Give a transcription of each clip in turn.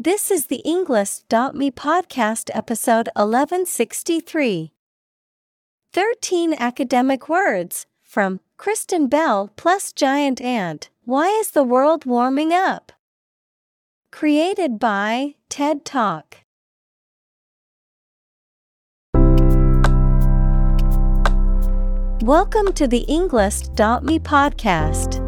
This is the Englist.me podcast episode 1163. 13 academic words from Kristen Bell plus Giant Ant. Why is the world warming up? Created by TED Talk. Welcome to the Englist.me podcast.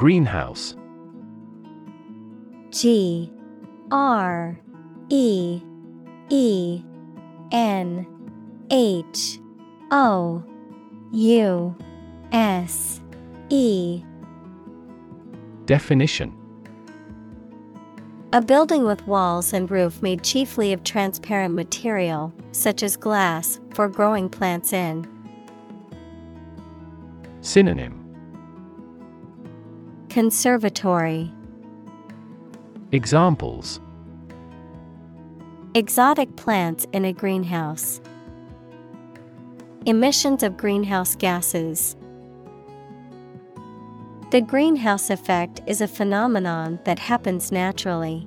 Greenhouse. G R E E N H O U S E. Definition. A building with walls and roof made chiefly of transparent material, such as glass, for growing plants in. Synonym Conservatory Examples Exotic plants in a greenhouse. Emissions of greenhouse gases. The greenhouse effect is a phenomenon that happens naturally.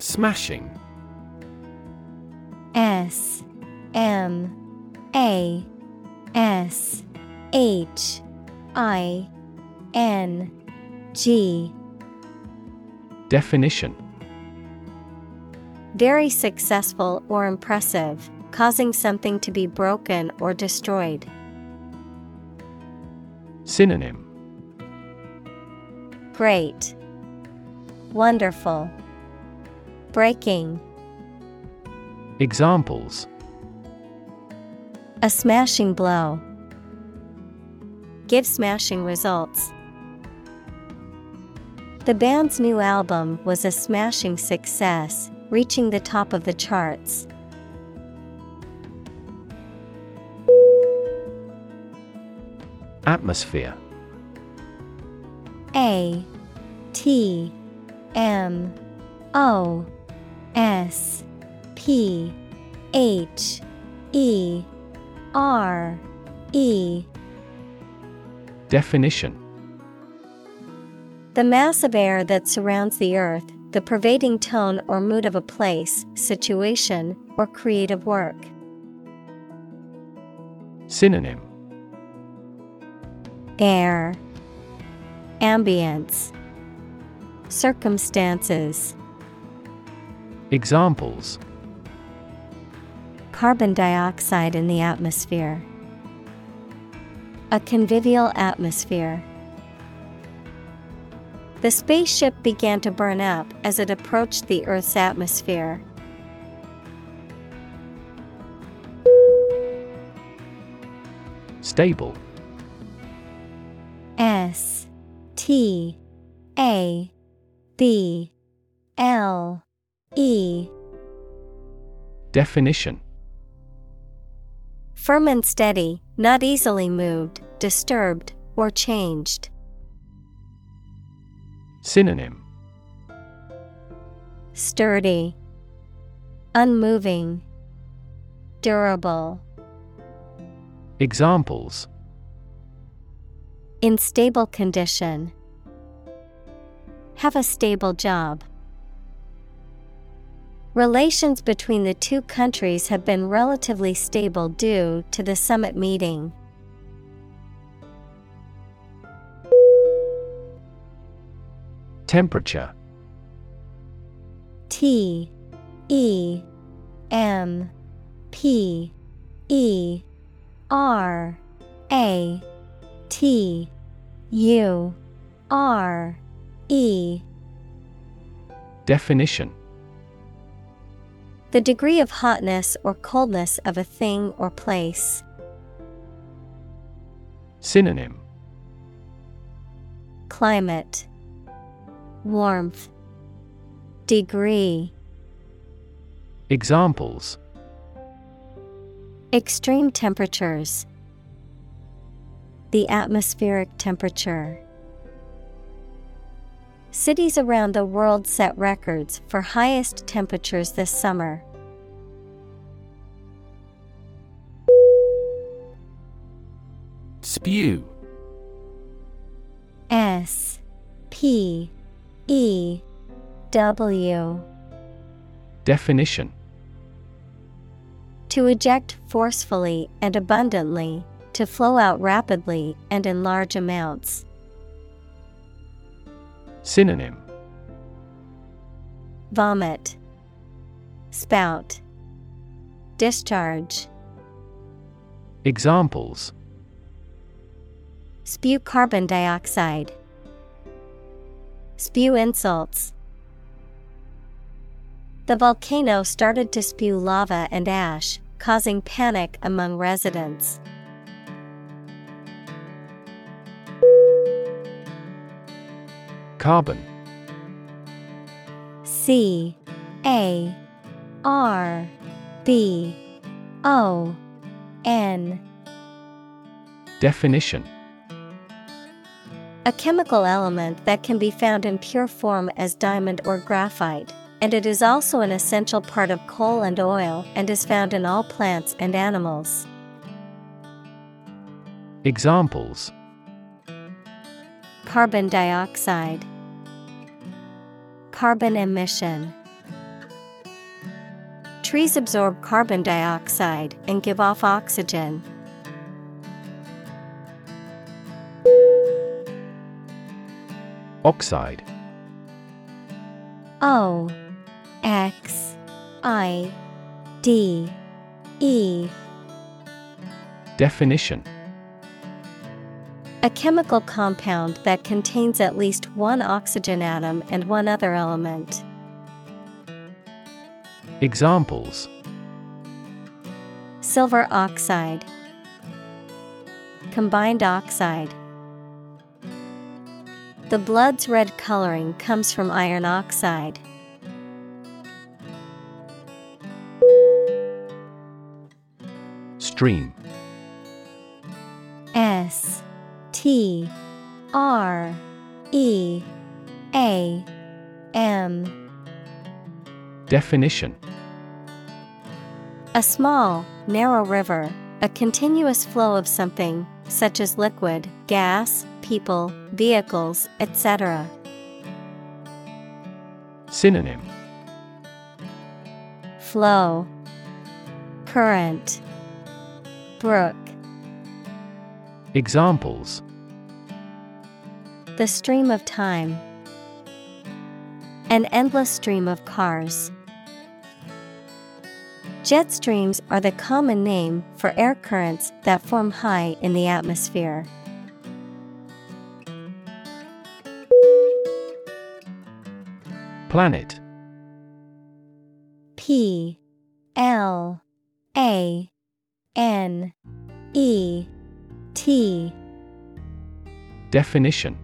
Smashing S M A S H I N G Definition Very successful or impressive, causing something to be broken or destroyed. Synonym Great. Wonderful. Breaking. Examples A smashing blow. Give smashing results. The band's new album was a smashing success, reaching the top of the charts. Atmosphere A T M O S P H E R E. Definition. The mass of air that surrounds the earth, the pervading tone or mood of a place, situation, or creative work. Synonym. Air. Ambience. Circumstances. Examples Carbon dioxide in the atmosphere. A convivial atmosphere. The spaceship began to burn up as it approached the Earth's atmosphere. Stable S T A B L E Definition Firm and steady, not easily moved, disturbed, or changed. Synonym Sturdy, Unmoving, Durable. Examples In stable condition. Have a stable job. Relations between the two countries have been relatively stable due to the summit meeting. Temperature. T E M P E R A T U R E. Definition The degree of hotness or coldness of a thing or place. Synonym. Climate. Warmth. Degree. Examples. Extreme temperatures. The atmospheric temperature Cities around the world set records for highest temperatures this summer. Spew S P E W Definition To eject forcefully and abundantly, to flow out rapidly and in large amounts. Synonym Vomit, Spout, Discharge. Examples Spew carbon dioxide. Spew insults. The volcano started to spew lava and ash, causing panic among residents. Carbon. C A R B O N. Definition. A chemical element that can be found in pure form as diamond or graphite, and it is also an essential part of coal and oil and is found in all plants and animals. Examples. Carbon dioxide, Carbon emission. Trees absorb carbon dioxide and give off oxygen. Oxide O X I D E Definition A chemical compound that contains at least one oxygen atom and one other element. Examples Silver oxide, Combined oxide. The blood's red coloring comes from iron oxide. Stream T R E A M. Definition. A small, narrow river, a continuous flow of something, such as liquid, gas, people, vehicles, etc. Synonym. Flow. Current. Brook. Examples The stream of time. An endless stream of cars. Jet streams are the common name for air currents that form high in the atmosphere. Planet P L A N E T Definition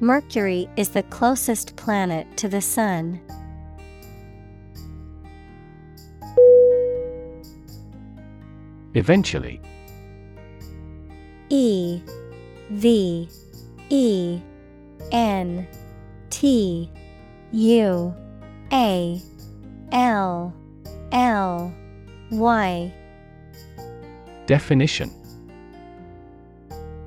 Mercury is the closest planet to the Sun. Eventually E V E N T U A L L Y. Definition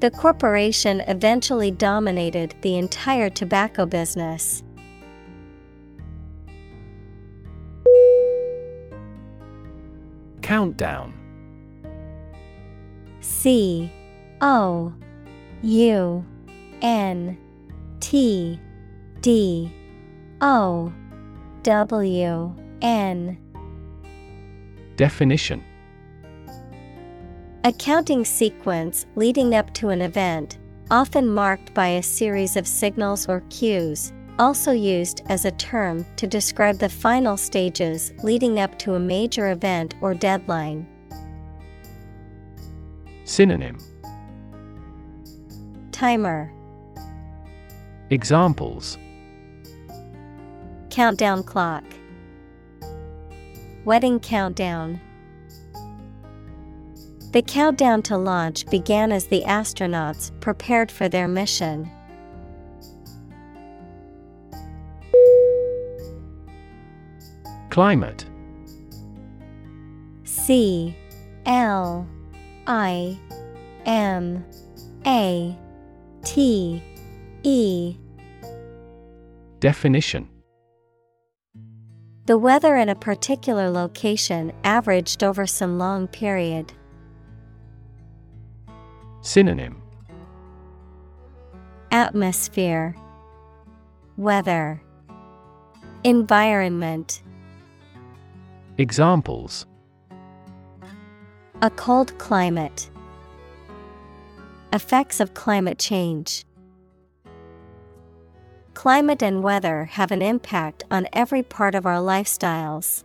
The corporation eventually dominated the entire tobacco business. Countdown. C O U N T D O W N. Definition A counting sequence leading up to an event, often marked by a series of signals or cues, also used as a term to describe the final stages leading up to a major event or deadline. Synonym Timer Examples Countdown clock. Wedding countdown. The countdown to launch began as the astronauts prepared for their mission. Climate C L I M A T E Definition The weather in a particular location averaged over some long period. Synonym Atmosphere Weather Environment Examples A cold climate. Effects of climate change. Climate and weather have an impact on every part of our lifestyles.